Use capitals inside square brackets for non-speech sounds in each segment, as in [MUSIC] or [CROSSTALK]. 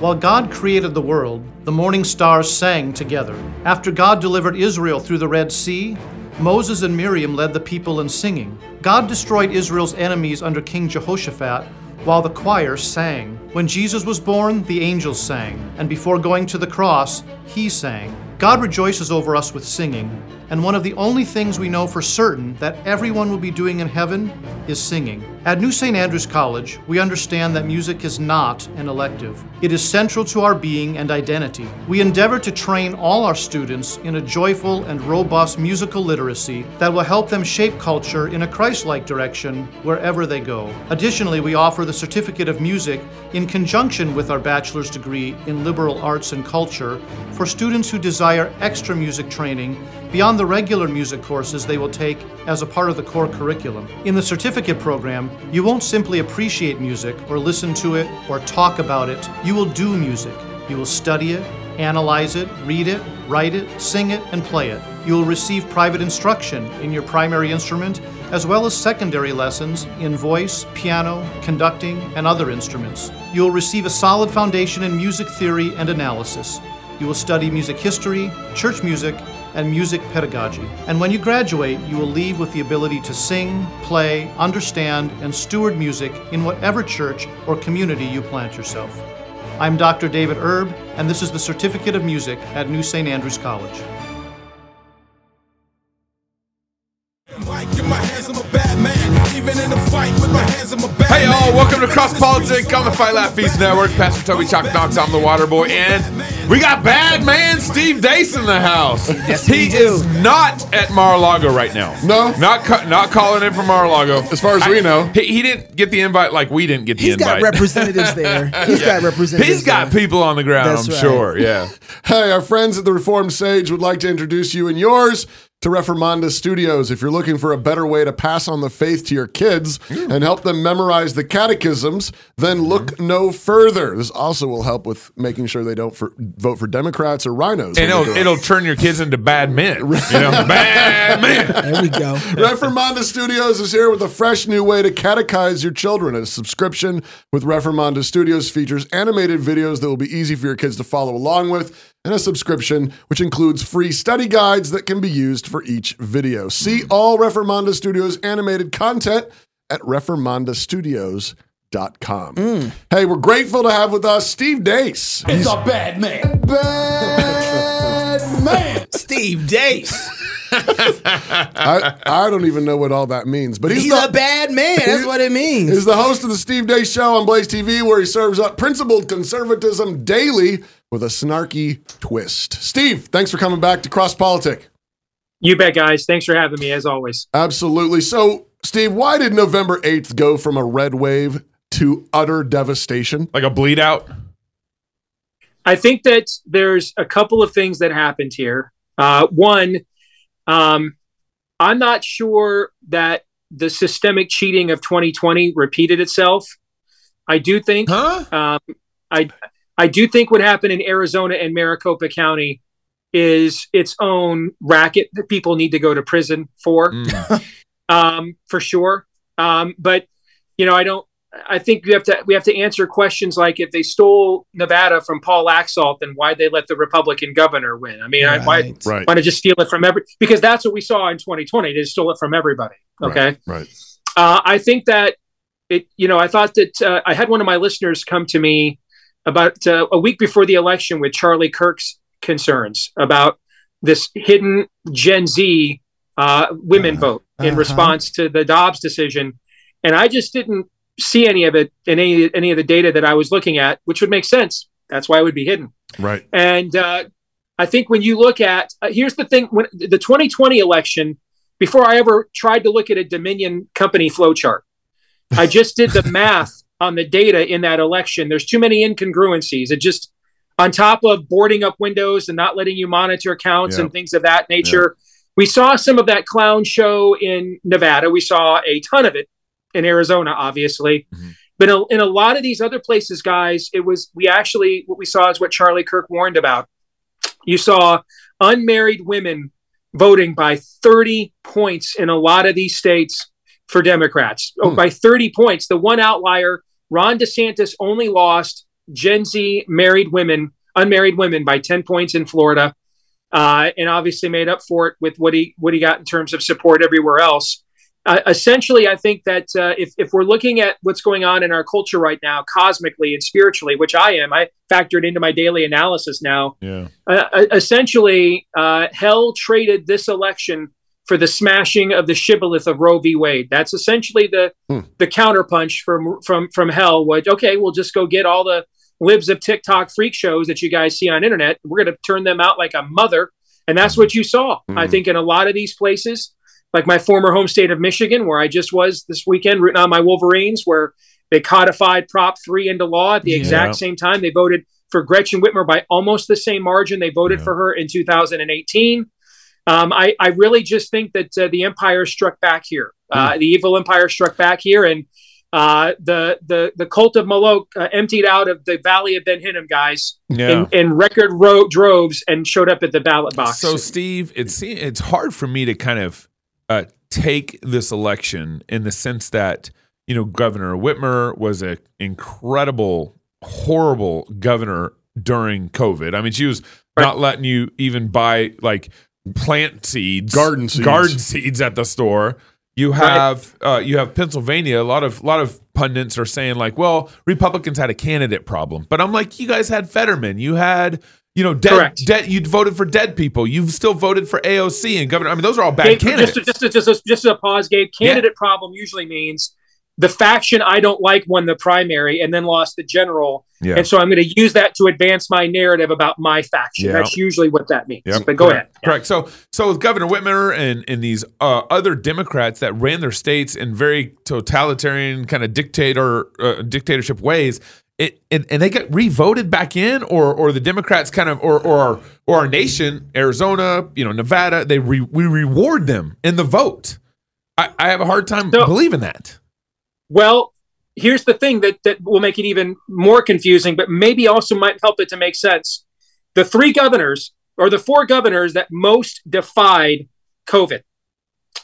While God created the world, the morning stars sang together. After God delivered Israel through the Red Sea, Moses and Miriam led the people in singing. God destroyed Israel's enemies under King Jehoshaphat while the choir sang. When Jesus was born, the angels sang, and before going to the cross, he sang. God rejoices over us with singing, and one of the only things we know for certain that everyone will be doing in heaven is singing. At New St. Andrews College, we understand that music is not an elective. It is central to our being and identity. We endeavor to train all our students in a joyful and robust musical literacy that will help them shape culture in a Christ like direction wherever they go. Additionally, we offer the Certificate of Music in conjunction with our bachelor's degree in liberal arts and culture for students who desire extra music training beyond the regular music courses they will take as a part of the core curriculum. In the certificate program, you won't simply appreciate music or listen to it or talk about it, you will do music. You will study it, analyze it, read it, write it, sing it, and play it. You will receive private instruction in your primary instrument as well as secondary lessons in voice, piano, conducting, and other instruments. You will receive a solid foundation in music theory and analysis. You will study music history, church music, and music pedagogy. And when you graduate, you will leave with the ability to sing, play, understand, and steward music in whatever church or community you plant yourself. I'm Dr. David Erb, and this is the Certificate of Music at New St. Andrews College. Cross Politic on the Fight Laugh Feast Network. Pastor Toby Chalk Knox, I'm the water boy, and we got bad man Steve Deace in the house. Yes, he is not at Mar-a-Lago right now. No? not ca- not calling in from Mar-a-Lago. As far as we know. he, he didn't get the invite like we didn't get the He's invite. [LAUGHS] He's got representatives there. He's got representatives. He's got there. people on the ground. That's I'm right. sure. Yeah. [LAUGHS] Hey, our friends at the Reformed Sage would like to introduce you and yours to Reformanda Studios. If you're looking for a better way to pass on the faith to your kids hmm. and help them memorize the catechisms, then look hmm. no further. This also will help with making sure they don't for, vote for Democrats or rhinos. And it'll it'll turn your kids into bad men. [LAUGHS] You know, bad men. There we go. Reformanda Studios is here with a fresh new way to catechize your children. A subscription with Reformanda Studios features animated videos that will be easy for your kids to follow along with, and a subscription which includes free study guides that can be used for each video. See all Reformanda Studios animated content at reformandastudios.com. Mm. Hey, we're grateful to have with us Steve Deace. He's a bad man. Bad [LAUGHS] man. Steve Deace. I, I don't even know what all that means, but he's, He's the, a bad man. That's what it means. He's the host of the Steve Deace Show on Blaze TV, where he serves up principled conservatism daily with a snarky twist. Steve, thanks for coming back to Cross Politic. You bet, guys. Thanks for having me, as always. Absolutely. So, Steve, why did November 8th go from a red wave to utter devastation? Like a bleed out. I think that there's a couple of things that happened here. Uh, one, um, I'm not sure that the systemic cheating of 2020 repeated itself. I do think, Huh? um, I, I do think what happened in Arizona and Maricopa County is its own racket that people need to go to prison for. Mm. [LAUGHS] um, for sure. Um, but you know, I don't. I think we have to we have to answer questions like if they stole Nevada from Paul Laxalt, then why they let the Republican governor win? I mean, I, why Right. Right. why not just steal it from every? Because that's what we saw in 2020. They stole it from everybody. Okay. Right. Uh, I think that it. You know, I thought that uh, I had one of my listeners come to me about uh, a week before the election with Charlie Kirk's concerns about this hidden Gen Z uh, women vote in uh-huh. response to the Dobbs decision, and I just didn't see any of it in any any of the data that I was looking at, which would make sense. That's why it would be hidden. Right. And uh, I think when you look at uh, here's the thing: when the 2020 election, before I ever tried to look at a Dominion company flowchart, I just did the [LAUGHS] math on the data in that election. There's too many incongruencies. It just on top of boarding up windows and not letting you monitor accounts Yeah. and things of that nature. We saw some of that clown show in Nevada. We saw a ton of it in Arizona, obviously. Mhm. But in- in a lot of these other places, guys, it was we actually what we saw is what Charlie Kirk warned about. You saw unmarried women voting by 30 points in a lot of these states for Democrats. Oh, Hmm. by 30 points. The one outlier, Ron DeSantis only lost Gen Z married women, unmarried women by 10 points in Florida. Uh, and obviously made up for it with what he what he got in terms of support everywhere else. Uh, essentially, I think that uh, if, if we're looking at what's going on in our culture right now, cosmically and spiritually, which I am, I factored into my daily analysis now. Yeah. Uh, essentially, uh, hell traded this election for the smashing of the shibboleth of Roe v. Wade. That's essentially the Hmm. the counterpunch from from from hell. Which okay, we'll just go get all the libs of TikTok freak shows that you guys see on internet. We're going to turn them out like a mother, and that's what you saw. I Mhm. think in a lot of these places, like my former home state of Michigan, where I just was this weekend, rooting on my Wolverines, where they codified Prop Three into law at the Yeah. exact same time they voted for Gretchen Whitmer by almost the same margin they voted Yeah. for her in 2018. Um, I, I really just think that uh, the empire struck back here. Uh, The evil empire struck back here, and uh, the the the cult of Moloch uh, emptied out of the Valley of Ben Hinnom guys Yeah. in, in record ro- droves and showed up at the ballot box. So, Steve, it's it's hard for me to kind of uh, take this election in the sense that you know Governor Whitmer was an incredible, horrible governor during COVID. I mean, she was not letting you even buy like plant seeds, Garden seeds. garden seeds at the store. You have uh, you have Pennsylvania. A lot of lot of pundits are saying like, well, Republicans had a candidate problem, but I'm like, you guys had Fetterman, you had you know dead, Correct. dead you voted for dead people. You've still voted for AOC and governor. I mean, those are all bad Gabe, candidates. Just, just, just, just, just a pause, Gabe. Candidate problem usually means the faction I don't like won the primary and then lost the general. yeah. And so I'm going to use that to advance my narrative about my faction. That's usually what that means. Yep, But go correct, ahead. Correct. So, so with Governor Whitmer and and these uh, other Democrats that ran their states in very totalitarian kind of dictator uh, dictatorship ways, it and, and they get revoted back in, or or the Democrats kind of or or our, or our nation, Arizona, you know, Nevada, they re, we reward them in the vote. I, I have a hard time So- believing that. Well, here's the thing that, that will make it even more confusing, but maybe also might help it to make sense. The three governors or the four governors that most defied COVID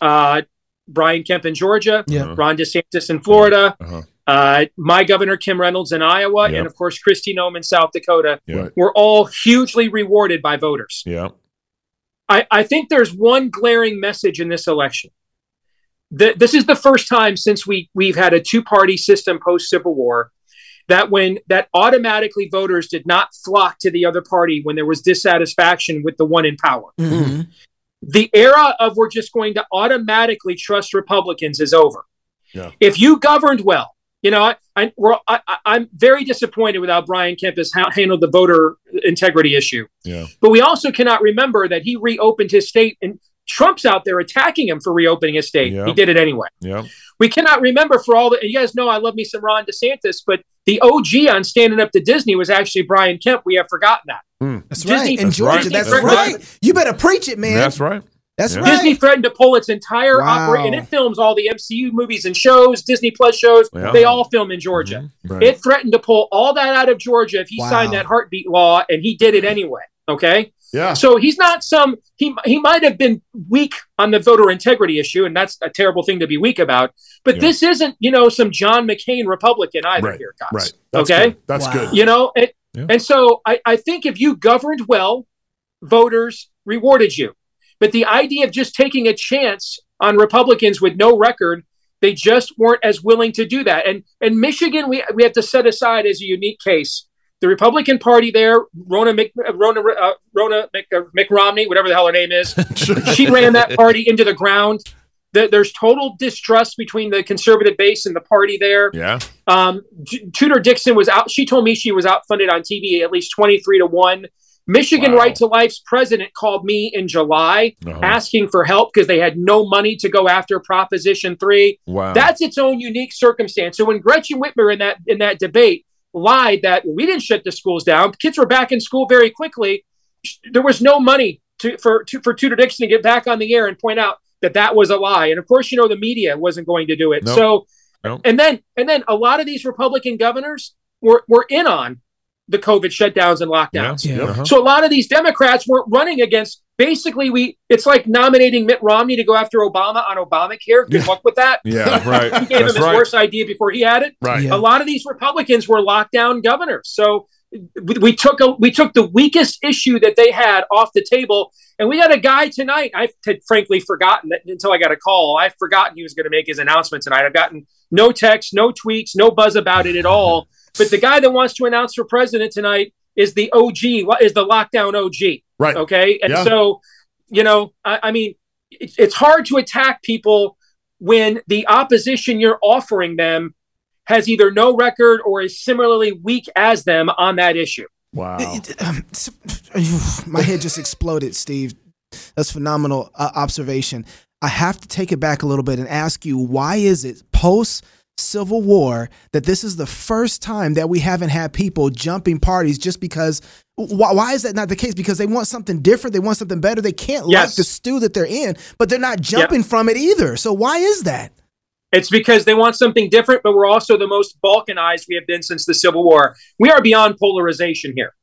uh, Brian Kemp in Georgia, Yeah. Ron DeSantis in Florida, Uh-huh. uh, my governor Kim Reynolds in Iowa, Yep. and of course Kristi Noem in South Dakota Yeah. Right. were all hugely rewarded by voters. Yeah. I, I think there's one glaring message in this election. Th- this is the first time since we we've had a two-party system post Civil War that when that automatically voters did not flock to the other party when there was dissatisfaction with the one in power. Mhm. The era of we're just going to automatically trust Republicans is over. Yeah. If you governed well, you know, I, I, we're, I, I- I'm very disappointed with how Brian Kemp has ha- handled the voter integrity issue. Yeah. But we also cannot remember that he reopened his state and Trump's out there attacking him for reopening his state. Yeah. He did it anyway. Yeah. We cannot remember for all the, and you guys know I love me some Ron DeSantis, but the OG on standing up to Disney was actually Brian Kemp. We have forgotten that. That's Disney- right. In That's Georgia, right. that's, That's right. right. You better preach it, man. That's right. That's Yeah. right. Disney threatened to pull its entire Wow. operation, and it films all the MCU movies and shows, Disney Plus shows. Yeah. They all film in Georgia. Mhm. Right. It threatened to pull all that out of Georgia if he Wow. signed that heartbeat law, and he did it anyway. Okay. yeah. So he's not some he he might have been weak on the voter integrity issue, and that's a terrible thing to be weak about. But Yeah. this isn't you know some John McCain Republican either Right, here, guys. Right. That's okay, Good. That's Wow. good. you know, and, Yeah. and so I, I think if you governed well, voters rewarded you. But the idea of just taking a chance on Republicans with no record, they just weren't as willing to do that. And and Michigan, we we have to set aside as a unique case. The Republican Party there, Ronna Mc, Ronna uh, Ronna Mc, uh, McRomney, whatever the hell her name is, [LAUGHS] she ran that party into the ground. There- There's total distrust between the conservative base and the party there. Yeah. Um, T- Tudor Dixon was out. She told me she was outfunded on TV at least 23 to 1. Michigan Wow. Right to Life's president called me in July Uh-huh. asking for help because they had no money to go after Proposition 3. Wow. That's its own unique circumstance. So when Gretchen Whitmer in that in that debate lied that we didn't shut the schools down, kids were back in school very quickly. There was no money to, for to, for Tudor Dixon to get back on the air and point out that that was a lie. And of course, you know the media wasn't going to do it. Nope. So Nope. and then and then a lot of these Republican governors were were in on the COVID shutdowns and yeah. lockdowns. Yeah. Uh-huh. So a lot of these Democrats weren't running against basically we it's like nominating Mitt Romney to go after Obama on Obamacare. Good luck with that. [LAUGHS] Yeah, right. He gave That's him his right. worst idea before he had it. Right. Yeah. A lot of these Republicans were lockdown governors. So we, we took a, we took the weakest issue that they had off the table, and we got a guy tonight. I had frankly forgotten that until I got a call. I've forgotten he was going to make his announcement tonight. I've gotten no text, no tweets, no buzz about it at all. [LAUGHS] But the guy that wants to announce for president tonight is the OG, what is the lockdown OG? Right. Okay. And Yeah. so, you know, I, I mean, it's, it's hard to attack people when the opposition you're offering them has either no record or is similarly weak as them on that issue. Wow. It- um, my head just exploded, Steve. That's phenomenal uh, observation. I have to take it back a little bit and ask you why is it post Civil War that this is the first time that we haven't had people jumping parties just because? Why, why is that not the case? Because they want something different, they want something better. They can't like Yes. the stew that they're in, but they're not jumping from it either. So why is that? It's because they want something different, but we're also the most balkanized we have been since the Civil War. We are beyond polarization here,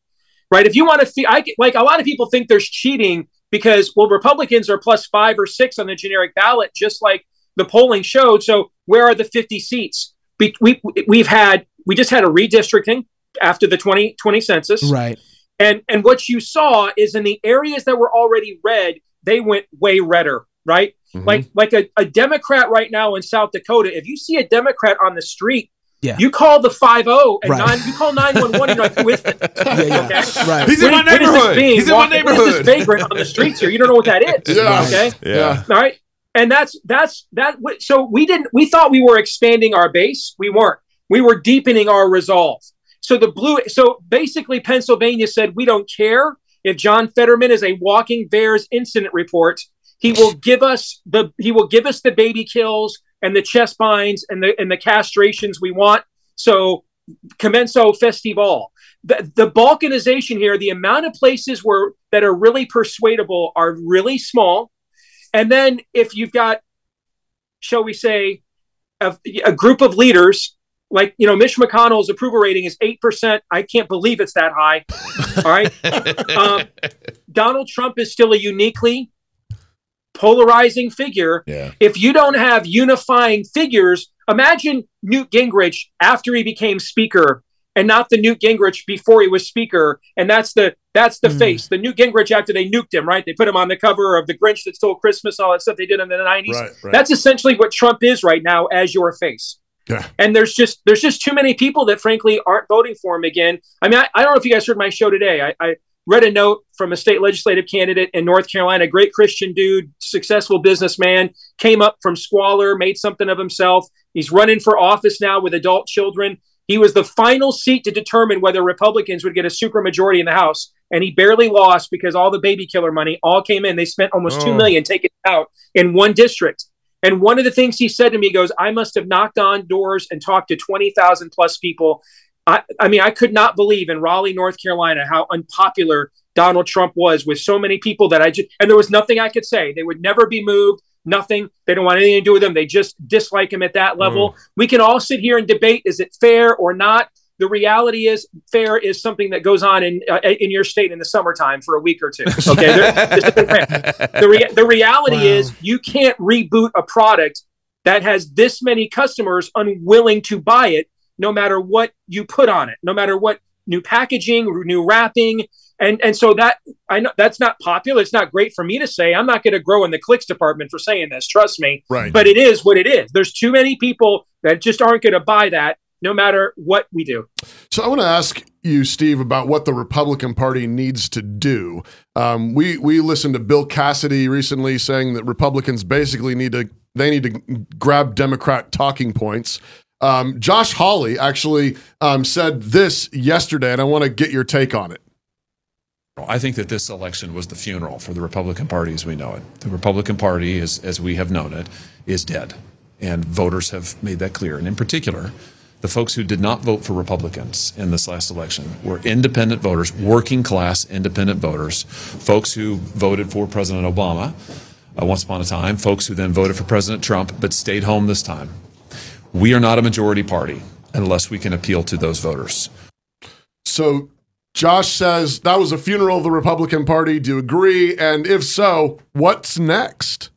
right? If you want to, feel, I like a lot of people think there's cheating because well, Republicans are plus five or six on the generic ballot, just like the polling showed. So where are the 50 seats? We, we we've had we just had a redistricting after the 2020 census, Right. And and what you saw is in the areas that were already red, they went way redder, right? Mm-hmm. Like like a, a Democrat right now in South Dakota, if you see a Democrat on the street, Yeah. you call the 5-0 and Right. nine, you call 911, and you're like, who is this? [LAUGHS] Yeah, yeah. Okay? Right. He's in my What is- what is this neighborhood. being He's in my walking- what is neighborhood. this vagrant on the streets here? You don't know what that is. [LAUGHS] Yeah. Okay. Yeah. All right. And that's that's that. So we didn't. We thought we were expanding our base. We weren't. We were deepening our resolve. So the blue. So basically, Pennsylvania said we don't care if John Fetterman is a walking bears incident report. He will give us the. He will give us the baby kills and the chest binds and the and the castrations we want. So commenso festival. The, the balkanization here, the amount of places where that are really persuadable are really small. And then if you've got, shall we say, a, a group of leaders like you know Mitch McConnell's approval rating is eight percent. I can't believe it's that high. [LAUGHS] All right, um, Donald Trump is still a uniquely polarizing figure. Yeah. If you don't have unifying figures, imagine Newt Gingrich after he became speaker and not the Newt Gingrich before he was speaker. And that's the that's the Mm. face. The Newt Gingrich after they nuked him, right? They put him on the cover of the Grinch that stole Christmas, all that stuff they did in the nineties. Right, right. That's essentially what Trump is right now as your face. Yeah. And there's just there's just too many people that frankly aren't voting for him again. I mean, I, I don't know if you guys heard my show today. I, I read a note from a state legislative candidate in North Carolina, great Christian dude, successful businessman, came up from squalor, made something of himself. He's running for office now with adult children. He was the final seat to determine whether Republicans would get a supermajority in the House, and he barely lost because all the baby killer money all came in. They spent almost two Oh. million taking it out in one district. And one of the things he said to me goes, I must have knocked on doors and talked to 20,000 plus people. I, I mean, I could not believe in Raleigh, North Carolina, how unpopular Donald Trump was with so many people that I just, and there was nothing I could say. They would never be moved, nothing. They don't want anything to do with him. They just dislike him at that level. Mm. We can all sit here and debate is it fair or not? The reality is, fair is something that goes on in uh, in your state in the summertime for a week or two. [LAUGHS] Okay, There- there's different fair the, rea- the reality Wow. is you can't reboot a product that has this many customers unwilling to buy it no matter what you put on it no matter what new packaging new wrapping. And and so that i know that's not popular. It's not great for me to say. I'm not going to grow in the clicks department for saying this trust me. Right. but it is what it is. There's too many people that just aren't going to buy that no matter what we do So I want to ask you, Steve, about what the Republican Party needs to do. Um, we we listened to Bill Cassidy recently saying that Republicans basically need to they need to grab Democrat talking points. Um, Josh Hawley actually um, said this yesterday, and I want to get your take on it. I think that this election was the funeral for the Republican Party as we know it. The Republican Party, is, as we have known it, is dead. And voters have made that clear. And in particular, the folks who did not vote for Republicans in this last election were independent voters, working class independent voters, folks who voted for President Obama uh, once upon a time, folks who then voted for President Trump but stayed home this time. We are not a majority party unless we can appeal to those voters. So Josh says that was a funeral of the Republican Party. Do you agree? And if so, what's next?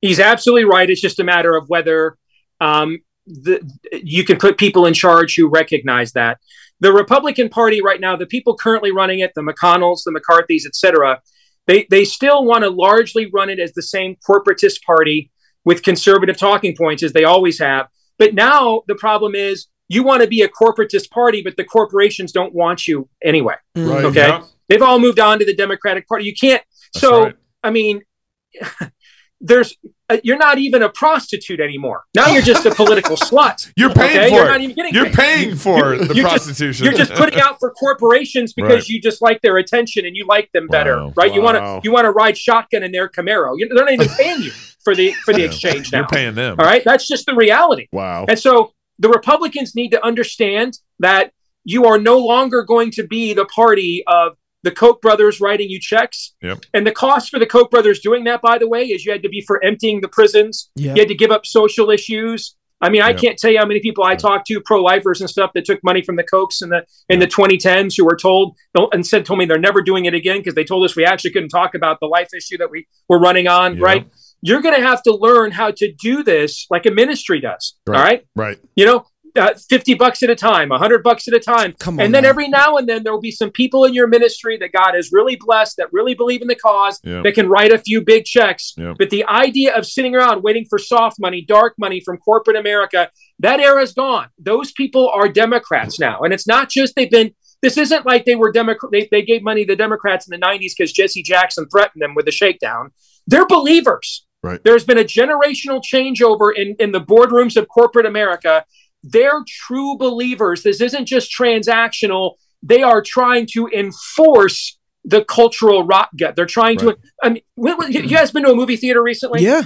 He's absolutely right. It's just a matter of whether um, the, you can put people in charge who recognize that. The Republican Party right now, the people currently running it, the McConnells, the McCarthy's, et cetera, they, they still want to largely run it as the same corporatist party with conservative talking points as they always have. But now the problem is you want to be a corporatist party, but the corporations don't want you anyway. Mm. Right. Okay. Yeah. They've all moved on to the Democratic Party. You can't. That's so, right. I mean, [LAUGHS] there's Uh, you're not even a prostitute anymore. Now you're just a political [LAUGHS] slut. You're paying Okay? for You're it. not even getting You're paid. paying for the you're just- prostitution. You're just putting out for corporations because Right. you just like their attention and you like them better, Wow. right? You want to you want to ride shotgun in their Camaro. You, they're not even paying you for the for the [LAUGHS] exchange now. You're paying them. All right, that's just the reality. Wow. And so the Republicans need to understand that you are no longer going to be the party of the Koch brothers writing you checks. Yep. And the cost for the Koch brothers doing that, by the way, is you had to be for emptying the prisons. Yeah. You had to give up social issues. I mean, I Yep. can't tell you how many people I talked to, pro-lifers and stuff, that took money from the Kochs in the in the 2010s, who were told and said told me they're never doing it again because they told us we actually couldn't talk about the life issue that we were running on. Yep. Right? You're going to have to learn how to do this like a ministry does. Right. All right Right. you know, uh, 50 bucks at a time, 100 bucks at a time. Come on and then now. every now and then there will be some people in your ministry that God has really blessed that really believe in the cause Yeah. that can write a few big checks. Yeah. But the idea of sitting around waiting for soft money, dark money from corporate America, that era is gone. Those people are Democrats now. And it's not just they've been this isn't like they were Democrat. They, they gave money to the Democrats in the 90s because Jesse Jackson threatened them with a shakedown. They're believers. Right. There's been a generational changeover in, in the boardrooms of corporate America. They're true believers. This isn't just transactional. They are trying to enforce the cultural rot gut. They're trying Right. to. I mean, when- when- you guys been to a movie theater recently? Yeah.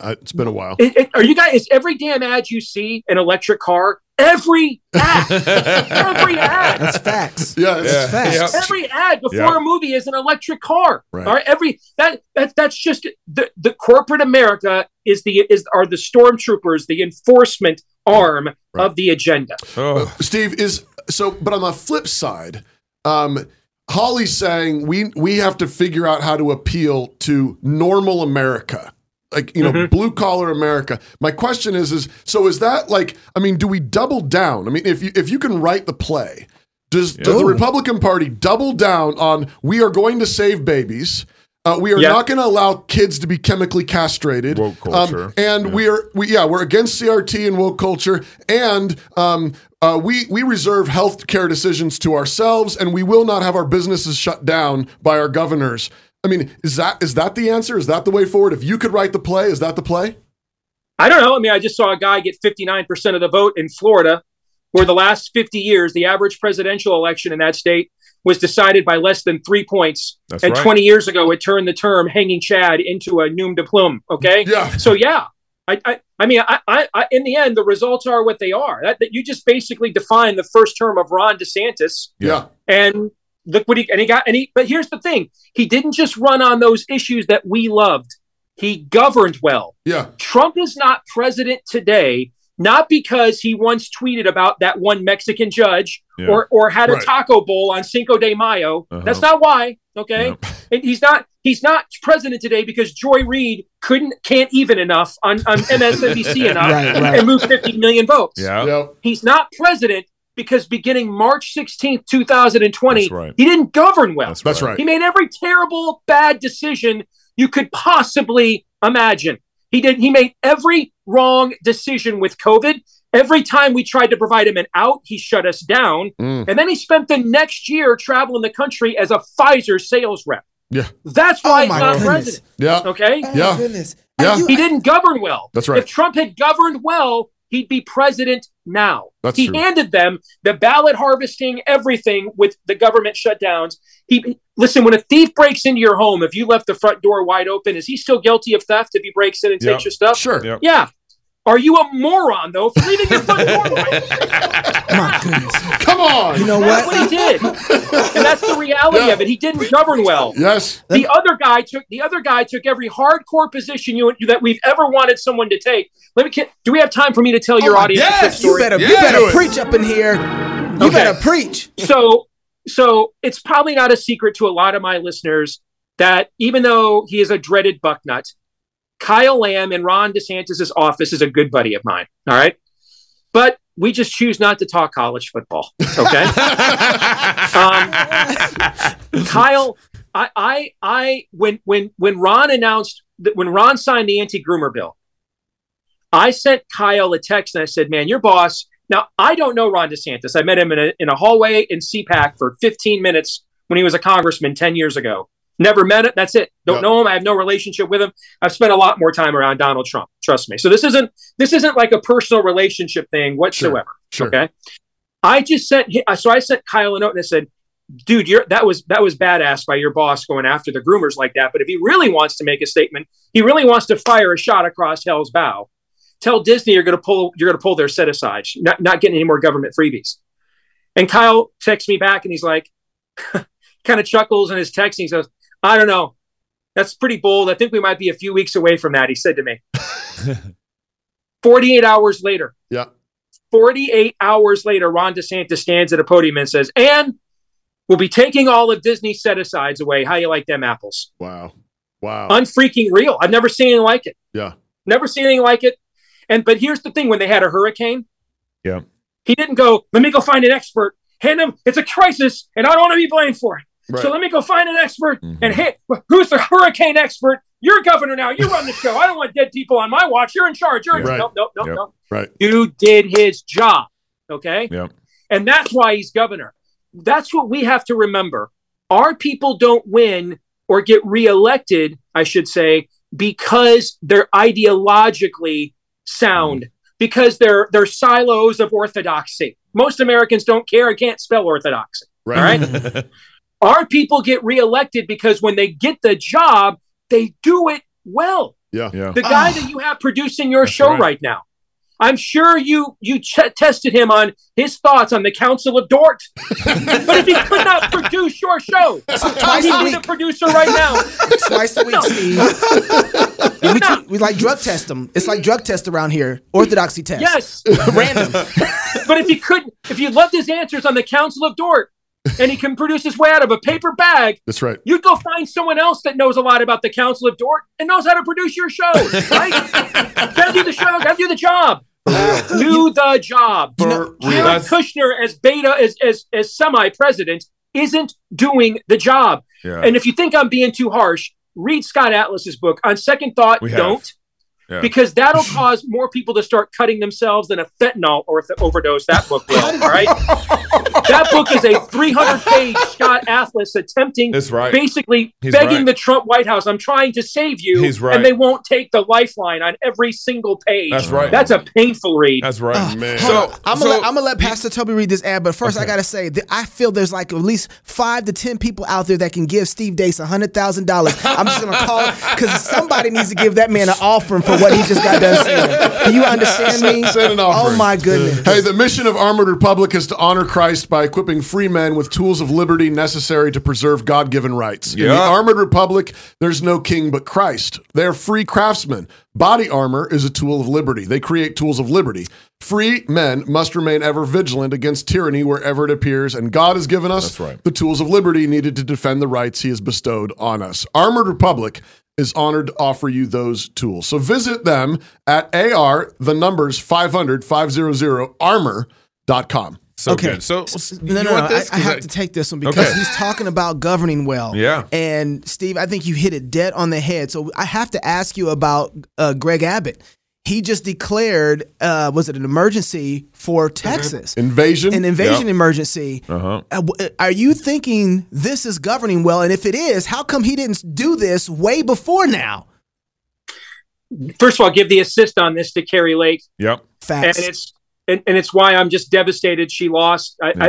Uh, it's been a while. It- it- are you guys? Is every damn ad you see an electric car? Every ad, every [LAUGHS] ad. That's facts. Yeah. It's, Yeah. facts. Yep. Every ad before Yeah. a movie is an electric car. Right. All right. Every that that that's just the, the corporate America is the is are the stormtroopers, the enforcement arm Right. of the agenda. Oh, Steve is so, but on the flip side, um, Hawley's saying we we have to figure out how to appeal to normal America, like you know, Mhm. blue collar America. My question is, is so is that like? I mean, do we double down? I mean, if you if you can write the play, does does the Republican Party double down on we are going to save babies? Uh, we are Yeah. not going to allow kids to be chemically castrated. Woke culture. Um, and Yeah. we are we yeah we're against CRT and woke culture, and um, uh, we we reserve health care decisions to ourselves, and we will not have our businesses shut down by our governors. I mean, is that is that the answer? Is that the way forward? If you could write the play, is that the play? I don't know. I mean, I just saw a guy get 59% of the vote in Florida, where the last 50 years, the average presidential election in that state was decided by less than three points. That's and right. 20 years ago, it turned the term hanging Chad into a noom de plume. Okay. Yeah. So, yeah. I, I, I mean, I, I, I, in the end, the results are what they are. That, that you just basically define the first term of Ron DeSantis, Yeah. and look what he and he got. And he, but here's the thing: he didn't just run on those issues that we loved. He governed well. Yeah. Trump is not president today, not because he once tweeted about that one Mexican judge Yeah. or or had a Right. taco bowl on Cinco de Mayo. Uh-huh. That's not why. Okay, Yep. [LAUGHS] and he's not he's not president today because Joy Reid couldn't can't even enough on on MSNBC [LAUGHS] enough Right, right. and move 50 million votes. yeah. Yeah. He's not president because beginning March 16th, 2020, right. he didn't govern well. That's That's right. He made every terrible, bad decision you could possibly imagine. He did. He made every wrong decision with COVID. Every time we tried to provide him an out, he shut us down. Mm. And then he spent the next year traveling the country as a Pfizer sales rep. Yeah. That's why Oh he's not goodness. president. Yeah. Okay. Oh Yeah. goodness. Yeah. You- He didn't govern well. That's right. If Trump had governed well, he'd be president now. That's he true. handed them the ballot harvesting, everything with the government shutdowns. He listen when a thief breaks into your home. If you left the front door wide open, is he still guilty of theft if he breaks in and Yeah. takes your stuff? Sure. Yep. Yeah. Are you a moron though for leaving your front door my goodness. Come on. You know That's what? what he did, and that's the reality Yeah. of it. He didn't govern well. yes. The other guy took the other guy took every hardcore position you that we've ever wanted someone to take. Let me. can- Do we have time for me to tell oh your Oh my- audience a quick yes, You story? better, you better preach up in here. You Okay. better preach. So so it's probably not a secret to a lot of my listeners that even though he is a dreaded bucknut, Kyle Lamb in Ron DeSantis' office is a good buddy of mine. All right. But we just choose not to talk college football. Okay. [LAUGHS] um, Kyle, I, I, I, when, when, when Ron announced that when Ron signed the anti groomer bill, I sent Kyle a text and I said, man, your boss, now I don't know Ron DeSantis. I met him in a, in a hallway in CPAC for 15 minutes when he was a congressman 10 years ago. Never met it. That's it. Don't Yep. know him. I have no relationship with him. I've spent a lot more time around Donald Trump. Trust me. So this isn't this isn't like a personal relationship thing whatsoever. Sure. Sure. Okay. I just sent so I sent Kyle a note and I said, dude, you're that was that was badass by your boss going after the groomers like that. But if he really wants to make a statement, he really wants to fire a shot across hell's bow. Tell Disney you're gonna pull you're gonna pull their set aside, not, not getting any more government freebies. And Kyle texts me back and he's like, [LAUGHS] kind of chuckles in his text and he says, I don't know. That's pretty bold. I think we might be a few weeks away from that, he said to me. [LAUGHS] 48 hours later, Yeah. 48 hours later, Ron DeSantis stands at a podium and says, and we'll be taking all of Disney's set asides away. How you like them apples? Wow. Wow. Unfreaking real. I've never seen anything like it. yeah. Never seen anything like it. And but here's the thing: when they had a hurricane, Yeah. he didn't go. Let me go find an expert. Hand him. It's a crisis, and I don't want to be blamed for it. Right. So let me go find an expert. Mhm. And hey, who's the hurricane expert? You're governor now. You run the show. I don't want dead people on my watch. You're in charge. You're in Right. nope, nope, nope, Yep. nope. Right. You did his job. Okay. Yep. And that's why he's governor. That's what we have to remember. Our people don't win or get reelected, I should say, because they're ideologically sound, because they're they're silos of orthodoxy. Most Americans don't care and can't spell orthodoxy. Right. All right. [LAUGHS] Our people get reelected because when they get the job, they do it well Yeah. Yeah. the guy that you have producing your That's show right. right. now. I'm sure you you ch- tested him on his thoughts on the Council of Dort, [LAUGHS] but if he could not produce your show, Twice he'd a be week. the producer right now. Twice a week, No. Steve. Yeah, [LAUGHS] we, t- we like drug test them. It's like drug test around here. Orthodoxy test. Yes, [LAUGHS] Random. but if he couldn't, if you loved his answers on the Council of Dort, and he can produce his way out of a paper bag, That's right. you'd go find someone else that knows a lot about the Council of Dort and knows how to produce your show, right? [LAUGHS] gotta do the show, gotta do the job. do the job. For Jared real. That's- Kushner as beta as as, as semi president isn't doing the job. Yeah. And if you think I'm being too harsh, read Scott Atlas's book. On second thought, We don't. Yeah. Because that'll cause more people to start cutting themselves than a fentanyl or if overdose. That book will. [LAUGHS] All right. that book is a 300 page Scott Atlas attempting That's right. basically He's begging right. the Trump White House, I'm trying to save you. He's right. And they won't take the lifeline on every single page. That's right. That's a painful read. That's right. Ah, man. So, I'm so gonna let, I'm gonna let Pastor Toby read this ad, but first I gotta say that I feel there's like at least five to ten people out there that can give Steve Deace hundred thousand dollars. I'm just gonna call because somebody needs to give that man an offering for what he just got done saying. Do you understand me? Send an offering. Oh my goodness. Hey, the mission of Armored Republic is to honor Christ by equipping free men with tools of liberty necessary to preserve God given rights. In the Armored Republic, there's no king but Christ. They're free craftsmen. Body armor is a tool of liberty. They create tools of liberty. Free men must remain ever vigilant against tyranny wherever it appears, and God has given us right. the tools of liberty needed to defend the rights he has bestowed on us. Armored Republic is honored to offer you those tools. So visit them at AR, the numbers 500 500 armor.com. so Okay. good. So No, you no, want no. I, this? I 'Cause have I- to take this one because Okay. he's talking about governing well. Yeah. And Steve, I think you hit it dead on the head. So I have to ask you about uh, Greg Abbott. He just declared, uh, was it an emergency for Texas? Invasion. An invasion Yep. emergency. Uh-huh. Uh, Are you thinking this is governing well? And if it is, how come he didn't do this way before now? First of all, give the assist on this to Kari Lake. Yep. Facts. and it's and, and it's why I'm just devastated she lost. I, Yeah.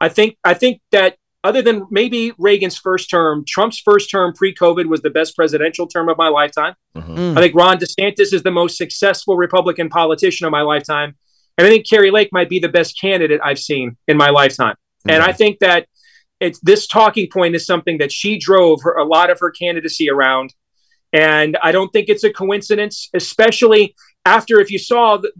I I think I think that other than maybe Reagan's first term, Trump's first term pre-COVID was the best presidential term of my lifetime. Uh-huh. Mm. I think Ron DeSantis is the most successful Republican politician of my lifetime, and I think Kari Lake might be the best candidate I've seen in my lifetime. And I think that it's this talking point is something that she drove her, a lot of her candidacy around. And I don't think it's a coincidence, especially after if you saw the,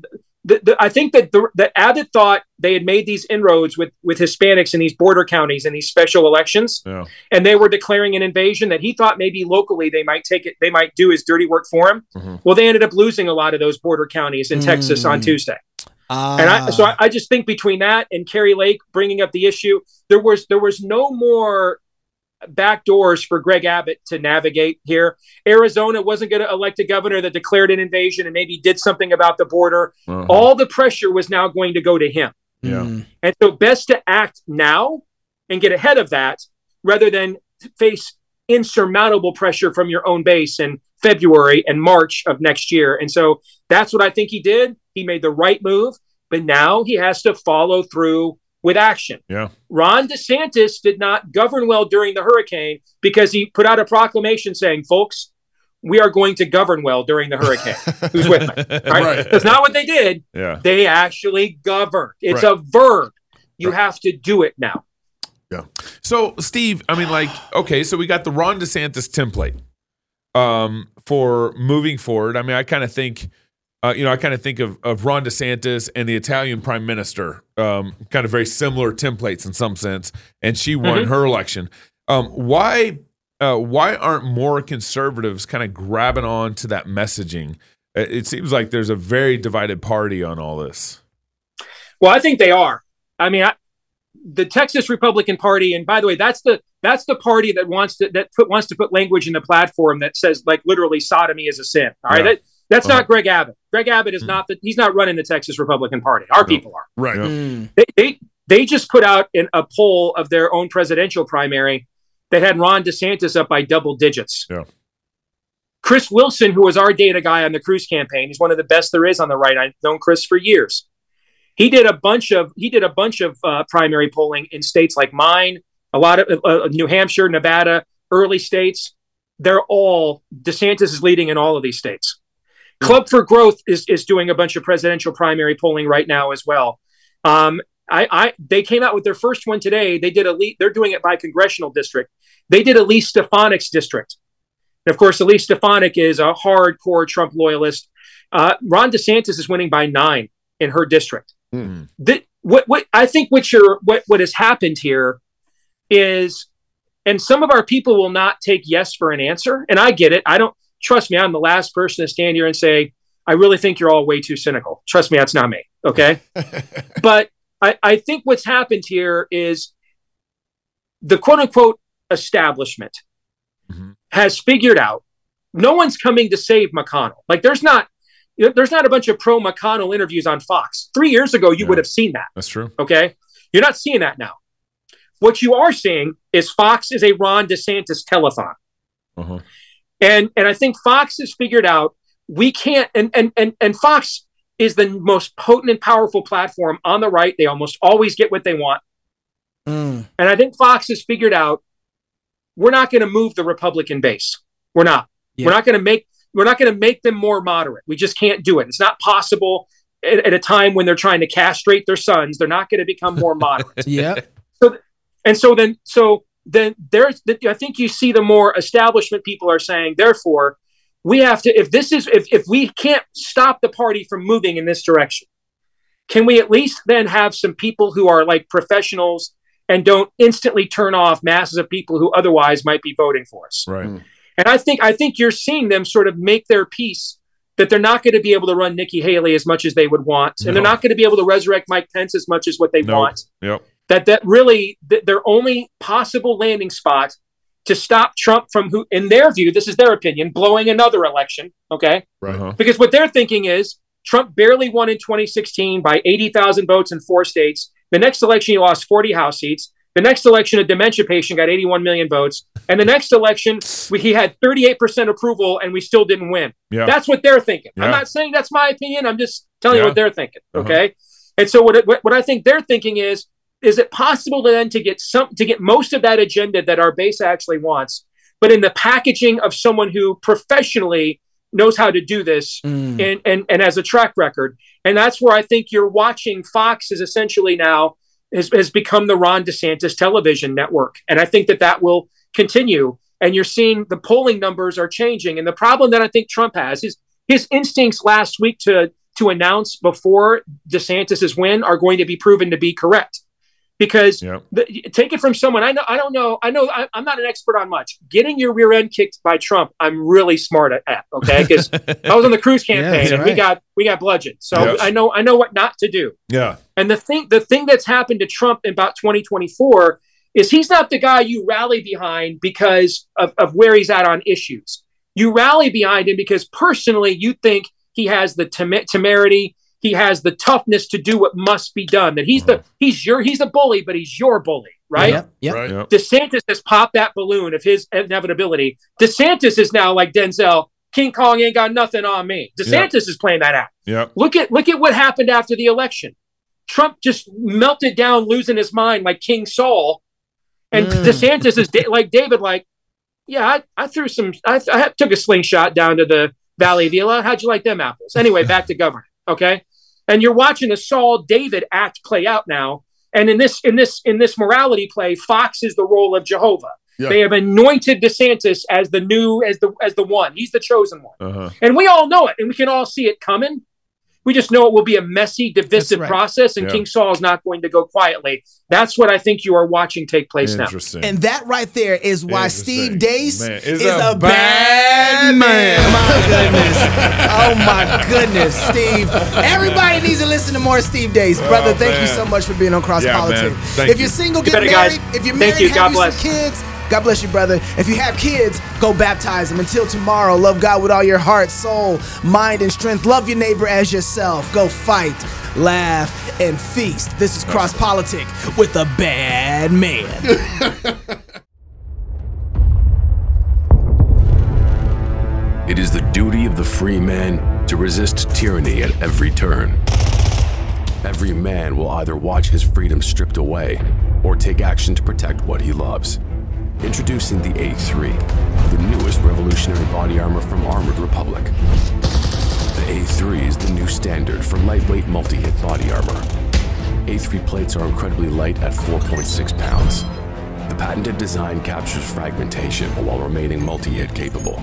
the, the, I think that the, that Abbott thought they had made these inroads with with Hispanics in these border counties and these special elections, Yeah. and they were declaring an invasion that he thought maybe locally they might take it, they might do his dirty work for him. Mhm. Well, they ended up losing a lot of those border counties in Texas on Mm. Tuesday. Ah, And I, so I, I just think between that and Kari Lake bringing up the issue, there was there was no more back doors for Greg Abbott to navigate here. Arizona wasn't going to elect a governor that declared an invasion and maybe did something about the border. Uh-huh. All the pressure was now going to go to him, Yeah. mm, and so best to act now and get ahead of that rather than face insurmountable pressure from your own base in February and March of next year. And so that's what I think he did. He made the right move, but now he has to follow through with action. Yeah. Ron DeSantis did not govern well during the hurricane because he put out a proclamation saying, folks, we are going to govern well during the hurricane. [LAUGHS] Who's with me? Right? Right. That's not what they did. Yeah. They actually governed. It's Right. a verb. You have to do it now. Yeah. So, Steve, I mean, like, okay, so we got the Ron DeSantis template um, for moving forward. I mean, I kind of think, uh, you know, I kind of think of, of Ron DeSantis and the Italian prime minister, um, kind of very similar templates in some sense, and she won Mhm. her election. Um, why, uh, why aren't more conservatives kind of grabbing on to that messaging? It it seems like there's a very divided party on all this. Well, I think they are. I mean, I, the Texas Republican Party, and by the way, that's the that's the party that wants to that put, wants to put language in the platform that says like literally sodomy is a sin. All right, Yeah. that, that's Uh-huh. not Greg Abbott. Greg Abbott is Mm. not the, he's not running the Texas Republican Party. Our No. people are. Right. Yeah. mm, They, they they just put out in a poll of their own presidential primary that had Ron DeSantis up by double digits. Yeah. Chris Wilson, who was our data guy on the Cruz campaign, he's one of the best there is on the right. I've known Chris for years. He did a bunch of he did a bunch of uh, primary polling in states like mine, a lot of uh, New Hampshire, Nevada, early states. They're all DeSantis is leading in all of these states. Club for Growth is is doing a bunch of presidential primary polling right now as well. Um, I, I they came out with their first one today. They did a le- they're doing it by congressional district. They did Elise Stefanik's district. And of course, Elise Stefanik is a hardcore Trump loyalist. Uh, Ron DeSantis is winning by nine in her district. Hmm. The, what, what I think what you're, what, what has happened here is, and some of our people will not take yes for an answer. And I get it. I don't trust me. I'm the last person to stand here and say, I really think you're all way too cynical. Trust me, that's not me. Okay. [LAUGHS] but I, I think what's happened here is the quote unquote establishment Mhm. has figured out no one's coming to save McConnell. Like there's not there's not a bunch of pro McConnell interviews on Fox. Three years ago, you Yeah. would have seen that. That's true. Okay. You're not seeing that now. What you are seeing is Fox is a Ron DeSantis telethon. Uh-huh. And and I think Fox has figured out we can't and and and and Fox is the most potent and powerful platform on the right. They almost always get what they want. mm, And I think Fox has figured out we're not going to move the Republican base. We're not. Yeah. We're not going to make we're not going to make them more moderate. We just can't do it. It's not possible at, at a time when they're trying to castrate their sons. They're not going to become more [LAUGHS] moderate. yeah, So, And so then, so then there's, I think you see the more establishment people are saying, therefore, we have to, if this is, if, if we can't stop the party from moving in this direction, can we at least then have some people who are like professionals and don't instantly turn off masses of people who otherwise might be voting for us? Right. Mm. And I think, I think you're seeing them sort of make their peace that they're not going to be able to run Nikki Haley as much as they would want, and they're not going to be able to resurrect Mike Pence as much as what they No. want Yep. That that really th- their only possible landing spot to stop Trump from who in their view this is their opinion blowing another election okay Right. Uh-huh. because what they're thinking is Trump barely won in 2016 by 80,000 votes in four states the next election he lost 40 house seats the next election a dementia patient got 81 million votes and the next election we, he had 38% approval and we still didn't win Yeah. that's what they're thinking Yeah. i'm not saying that's my opinion i'm just telling Yeah. you what they're thinking Uh-huh. okay and so what, it- what what i think they're thinking is is it possible to then to get some to get most of that agenda that our base actually wants but in the packaging of someone who professionally knows how to do this mm, and, and and has a track record? And that's where i think you're watching fox is essentially now has, has become the ron desantis television network. And i think that that will continue. And you're seeing the polling numbers are changing. And the problem that i think trump has is his instincts last week to to announce before DeSantis's win are going to be proven to be correct. Because Yep. the, take it from someone I know. I don't know. I know. I, I'm not an expert on much. Getting your rear end kicked by Trump, I'm really smart at. at okay, because [LAUGHS] I was on the Cruz campaign that's and we got we got bludgeoned. So Yes. I know I know what not to do. Yeah. And the thing, the thing that's happened to Trump in about 2024 is he's not the guy you rally behind because of, of where he's at on issues. You rally behind him because personally you think he has the tem- temerity, he has the toughness to do what must be done. That he's the he's your he's a bully, but he's your bully, right? Yep. Yep. Right. Yep. DeSantis has popped that balloon of his inevitability. DeSantis is now like Denzel. King Kong ain't got nothing on me. DeSantis is playing that out. Yep. Look at look at what happened after the election. Trump just melted down, losing his mind like King Saul, and Mm. DeSantis is da- like David. Like, yeah, I, I threw some. I, I took a slingshot down to the Valley of Elah. How'd you like them apples? Anyway, back to government. Okay, and you're watching a Saul David act play out now. And in this in this in this morality play, Fox is the role of Jehovah. Yeah. They have anointed DeSantis as the new as the as the one. He's the chosen one. Uh-huh. And we all know it, and we can all see it coming. We just know it will be a messy, divisive right. process, and Yeah. King Saul is not going to go quietly. That's what I think you are watching take place now. And that right there is why Steve Deace Man, is, is a, a bad bad man. man. My [LAUGHS] goodness. oh my goodness, Steve. Everybody needs to listen to more Steve Deace. Oh, Brother, Oh, thank you so much for being on Cross Yeah, Politics. If you. you're single, get better, married. guys. If you're Thank married, you. have God you bless. some kids. God bless you, brother. If you have kids, go baptize them. Until tomorrow, love God with all your heart, soul, mind, and strength. Love your neighbor as yourself. Go fight, laugh, and feast. This is Cross Politic with a bad man. [LAUGHS] It is the duty of the free man to resist tyranny at every turn. Every man will either watch his freedom stripped away or take action to protect what he loves. Introducing the A3, the newest revolutionary body armor from Armored Republic. The A3 is the new standard for lightweight multi-hit body armor. A3 plates are incredibly light at 4.6 pounds. The patented design captures fragmentation while remaining multi-hit capable.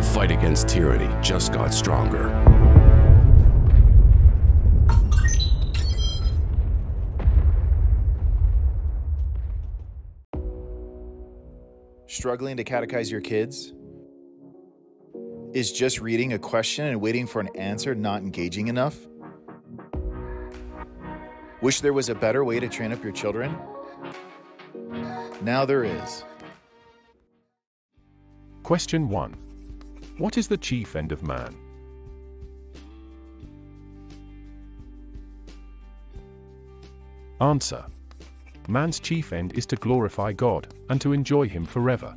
The fight against tyranny just got stronger. Struggling to catechize your kids? Is just reading a question and waiting for an answer not engaging enough? Wish there was a better way to train up your children? Now there is. Question 1. What is the chief end of man? Answer. Man's chief end is to glorify God and to enjoy Him forever.